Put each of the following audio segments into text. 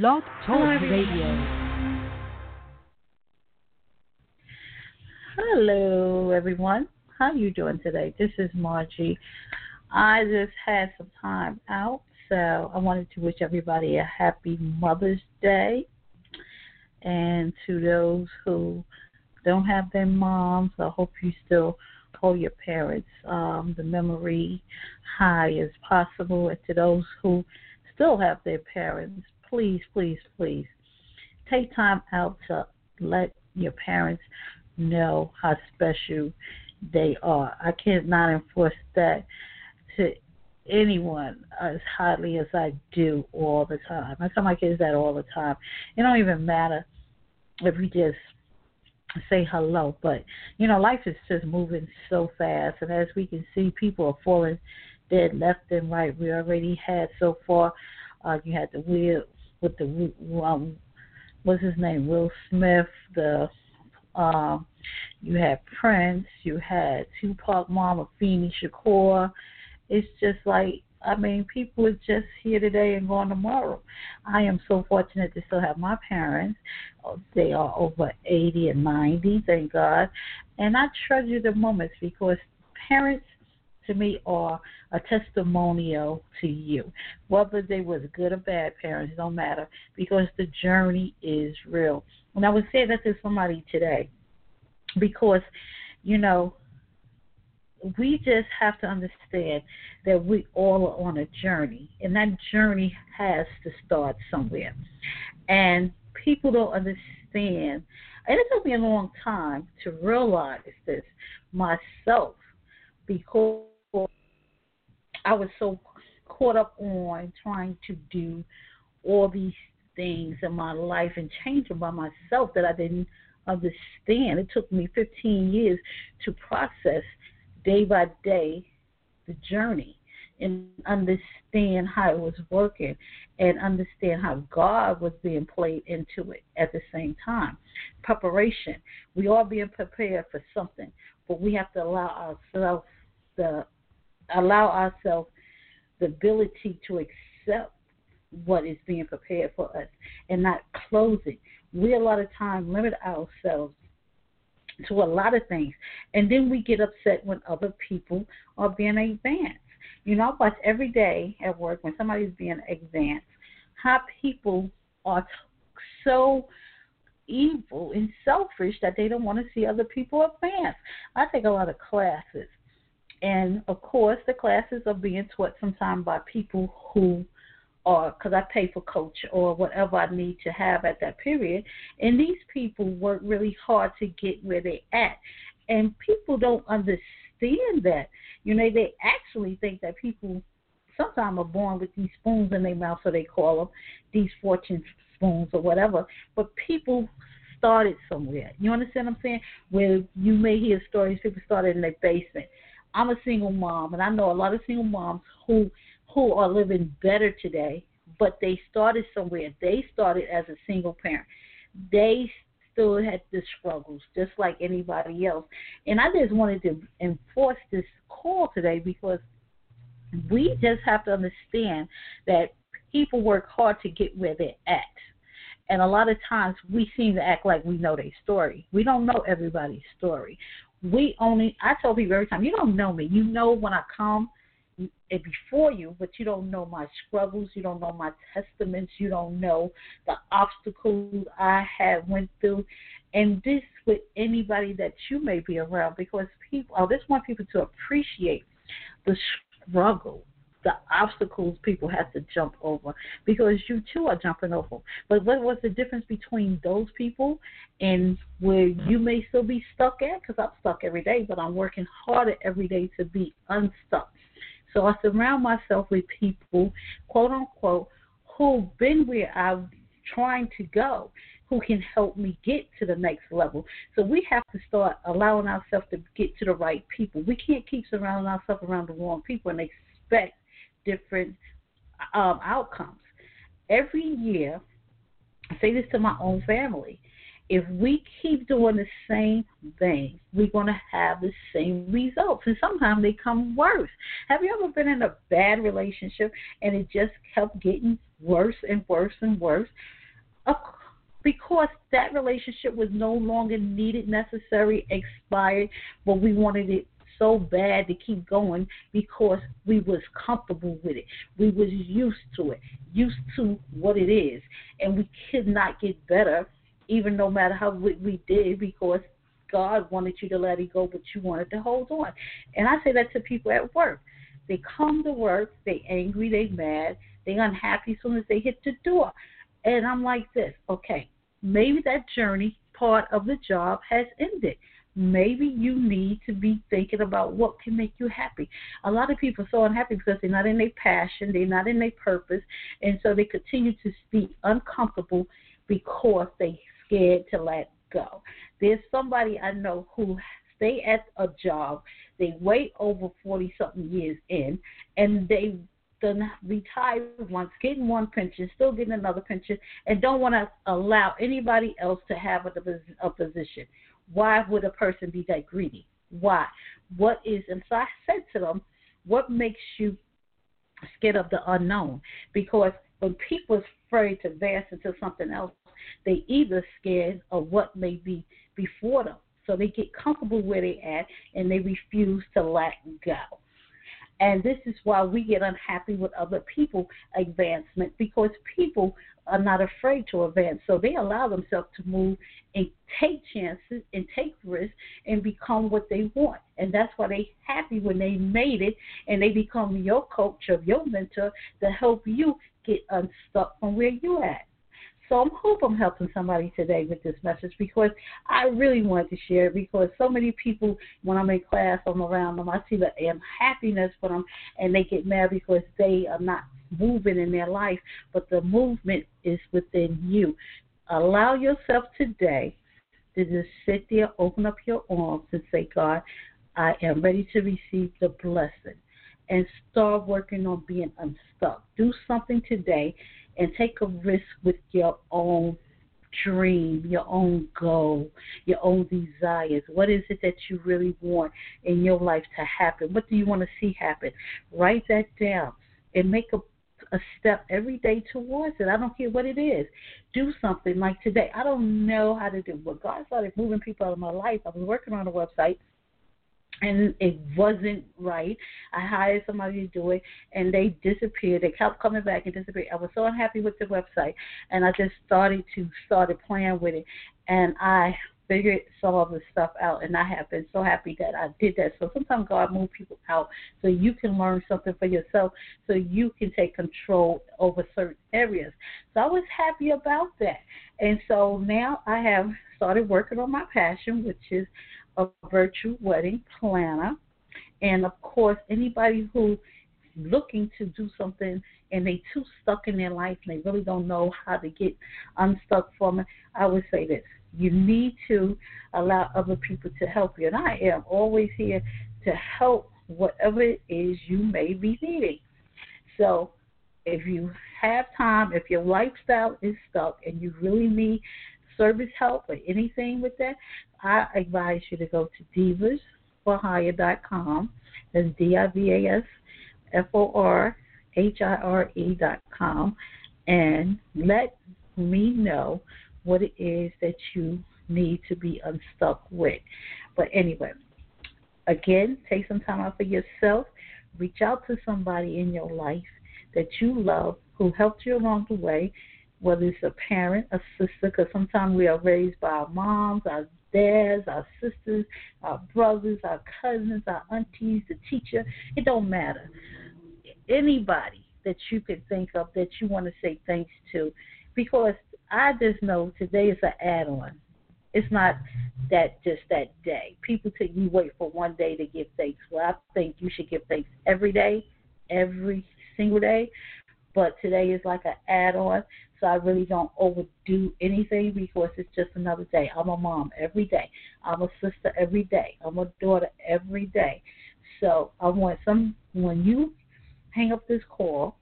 Blog Talk Radio. Hello, everyone. How are you doing today? This is Margy. I just had some time out, so I wanted to wish everybody a happy Mother's Day. And to those who don't have their moms, I hope you still hold your parents um, the memory high as possible. And to those who still have their parents, please, please, please take time out to let your parents know how special they are. I cannot enforce that to anyone as highly as I do all the time. I tell my kids that all the time. It don't even matter if we just say hello, but you know, life is just moving so fast, and as we can see, people are falling dead left and right. We already had so far. Uh, you had the Will with the um, what's his name, Will Smith, the um, you had Prince, you had Tupac, Mama, Afeni Shakur. It's just like I mean, people are just here today and gone tomorrow. I am so fortunate to still have my parents. They are over 80 and 90, thank God. And I treasure the moments because parents to me are a testimonial to you. Whether they was good or bad parents, don't matter because the journey is real. And I would say that to somebody today because, you know, we just have to understand that we all are on a journey, and that journey has to start somewhere. And people don't understand, and it took me a long time to realize this myself because I was so caught up on trying to do all these things in my life and change them by myself that I didn't understand. It took me 15 years to process day by day the journey and understand how it was working and understand how God was being played into it at the same time. Preparation. We are being prepared for something, but we have to allow ourselves the allow ourselves the ability to accept what is being prepared for us and not close it. We a lot of time limit ourselves to a lot of things. And then we get upset when other people are being advanced. You know, I watch every day at work when somebody's being advanced, how people are so evil and selfish that they don't want to see other people advance. I take a lot of classes. And of course, the classes are being taught sometimes by people who are because I pay for coach or whatever I need to have at that period. And these people work really hard to get where they're at. And people don't understand that. You know, they actually think that people sometimes are born with these spoons in their mouth, so they call them these fortune spoons or whatever. But people started somewhere. You understand what I'm saying? Where you may hear stories, people started in their basement. I'm a single mom, and I know a lot of single moms who who are living better today, but they started somewhere. They started as a single parent. They still had the struggles just like anybody else. And I just wanted to enforce this call today because we just have to understand that people work hard to get where they're at. And a lot of times we seem to act like we know their story. We don't know everybody's story. We only, I tell people every time, you don't know me. You know when I come before you, but you don't know my struggles, you don't know my testaments, you don't know the obstacles I have went through, and this with anybody that you may be around, because people, I just want people to appreciate the struggle, the obstacles people have to jump over, because you too are jumping over. But what was the difference between those people and where you may still be stuck at? Because I'm stuck every day, but I'm working harder every day to be unstuck so I surround myself with people, quote unquote, who've been where I'm trying to go, who can help me get to the next level. So we have to start allowing ourselves to get to the right people. We can't keep surrounding ourselves around the wrong people and expect different um, outcomes. Every year, I say this to my own family. If we keep doing the same thing, we're going to have the same results. And sometimes they come worse. Have you ever been in a bad relationship and it just kept getting worse and worse and worse? Because that relationship was no longer needed, necessary, expired, but we wanted it so bad to keep going because we was comfortable with it. We was used to it, used to what it is, and we could not get better, even no matter how we, we did, because God wanted you to let it go, but you wanted to hold on. And I say that to people at work. They come to work, they angry, they mad, they unhappy as soon as they hit the door. And I'm like this, okay, maybe that journey part of the job has ended maybe you need to be thinking about what can make you happy. A lot of people are so unhappy because they're not in their passion, they're not in their purpose, and so they continue to be uncomfortable because they're scared to let go. There's somebody I know who stay at a job, they wait over forty something years in, and they done retired once, getting one pension, still getting another pension, and don't want to allow anybody else to have a, a position. Why would a person be that greedy? Why? What is, and so I said to them, what makes you scared of the unknown? Because when people are afraid to advance into something else, they either scared of what may be before them. So they get comfortable where they at and they refuse to let go. And this is why we get unhappy with other people advancement because people are not afraid to advance. So they allow themselves to move and take chances and take risks and become what they want. And that's why they happy when they made it and they become your coach or your mentor to help you get unstuck from where you're at. So I hope I'm helping somebody today with this message because I really wanted to share it because so many people, when I'm in class, I'm around them, I see the um, unhappiness for them and they get mad because they are not moving in their life, but the movement is within you. Allow yourself today to just sit there, open up your arms, and say, God, I am ready to receive the blessing. And start working on being unstuck. Do something today and take a risk with your own dream, your own goal, your own desires. What is it that you really want in your life to happen? What do you want to see happen? Write that down and make a a step every day towards it. I don't care what it is. Do something like today. I don't know how to do, but God started moving people out of my life. I was working on a website and it wasn't right. I hired somebody to do it, and they disappeared. They kept coming back and disappeared. I was so unhappy with the website, and I just started to started playing with it, and I figured some of the stuff out, and I have been so happy that I did that. So sometimes God moves people out so you can learn something for yourself, so you can take control over certain areas. So I was happy about that, and so now I have started working on my passion, which is a virtual wedding planner. And of course, anybody who's looking to do something and they too stuck in their life and they really don't know how to get unstuck from it, I would say this. You need to allow other people to help you. And I am always here to help whatever it is you may be needing. So if you have time, if your lifestyle is stuck and you really need service help or anything with that, I advise you to go to divasforhire.com. That's D I V A S F O R H I R E dot com and let me know what it is that you need to be unstuck with. But anyway, again, take some time out for yourself. Reach out to somebody in your life that you love who helped you along the way whether it's a parent, a sister, because sometimes we are raised by our moms, our dads, our sisters, our brothers, our cousins, our aunties, the teacher. It don't matter. Anybody that you could think of that you want to say thanks to, because I just know today is an add-on. It's not that just that day. People think you wait for one day to give thanks. Well, I think you should give thanks every day, every single day. But today is like an add-on so I really don't overdo anything because it's just another day. I'm a mom every day. I'm a sister every day. I'm a daughter every day. So I want some when you hang up this call,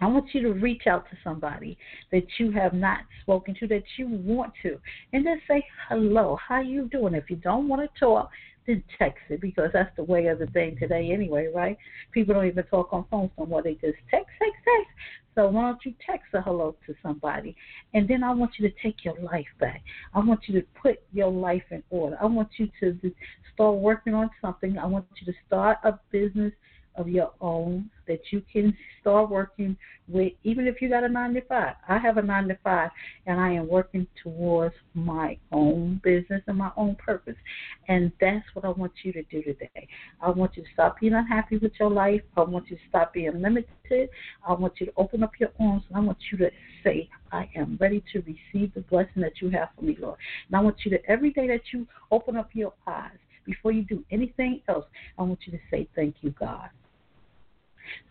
I want you to reach out to somebody that you have not spoken to that you want to, and just say hello. How you doing? If you don't want to talk, then text it because that's the way of the thing today anyway, right? People don't even talk on phones no more. They just text, text, text. So why don't you text a hello to somebody? And then I want you to take your life back. I want you to put your life in order. I want you to start working on something. I want you to start a business of your own that you can start working with, even if you got a nine to five. I have a nine to five, and I am working towards my own business and my own purpose. And that's what I want you to do today. I want you to stop being unhappy with your life. I want you to stop being limited. I want you to open up your arms. and I want you to say, I am ready to receive the blessing that you have for me, Lord. And I want you to, every day that you open up your eyes, before you do anything else, I want you to say, Thank you, God.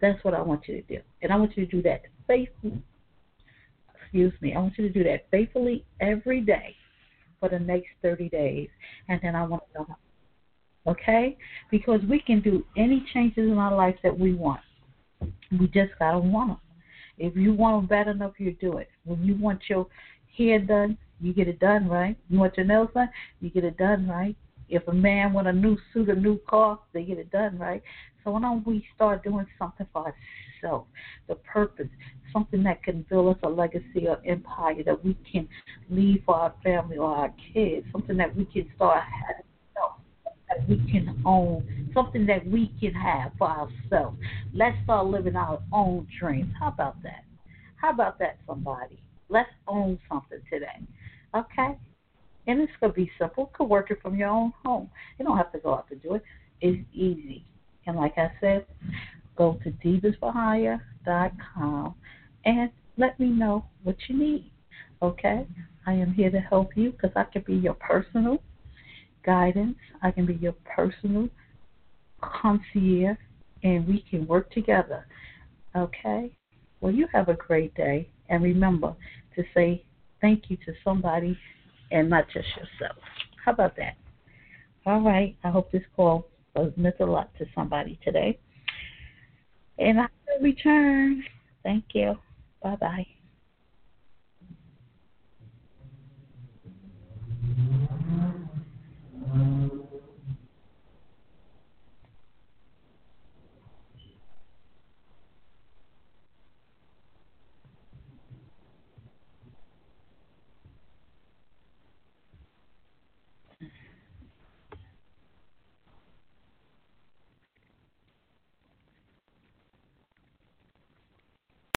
That's what I want you to do. And I want you to do that faithfully. Excuse me. I want you to do that faithfully every day for the next 30 days. And then I want to know. Okay? Because we can do any changes in our life that we want. We just got to want them. If you want them bad enough, you do it. When you want your hair done, you get it done, right? You want your nails done, you get it done, right? If a man want a new suit, a new car, they get it done, right? So why don't we start doing something for ourselves, the purpose, something that can build us a legacy or empire that we can leave for our family or our kids, something that we can start having that we can own, something that we can have for ourselves. Let's start living our own dreams. How about that? How about that, somebody? Let's own something today. Okay? And it's going to be simple. Could work it from your own home. You don't have to go out to do it. It's easy. And like I said, go to divasforhire.com and let me know what you need. Okay? I am here to help you because I can be your personal guidance. I can be your personal concierge, and we can work together. Okay? Well, you have a great day. And remember to say thank you to somebody and not just yourself. How about that? All right. I hope this call was meant a lot to somebody today. And I will return. Thank you. Bye bye.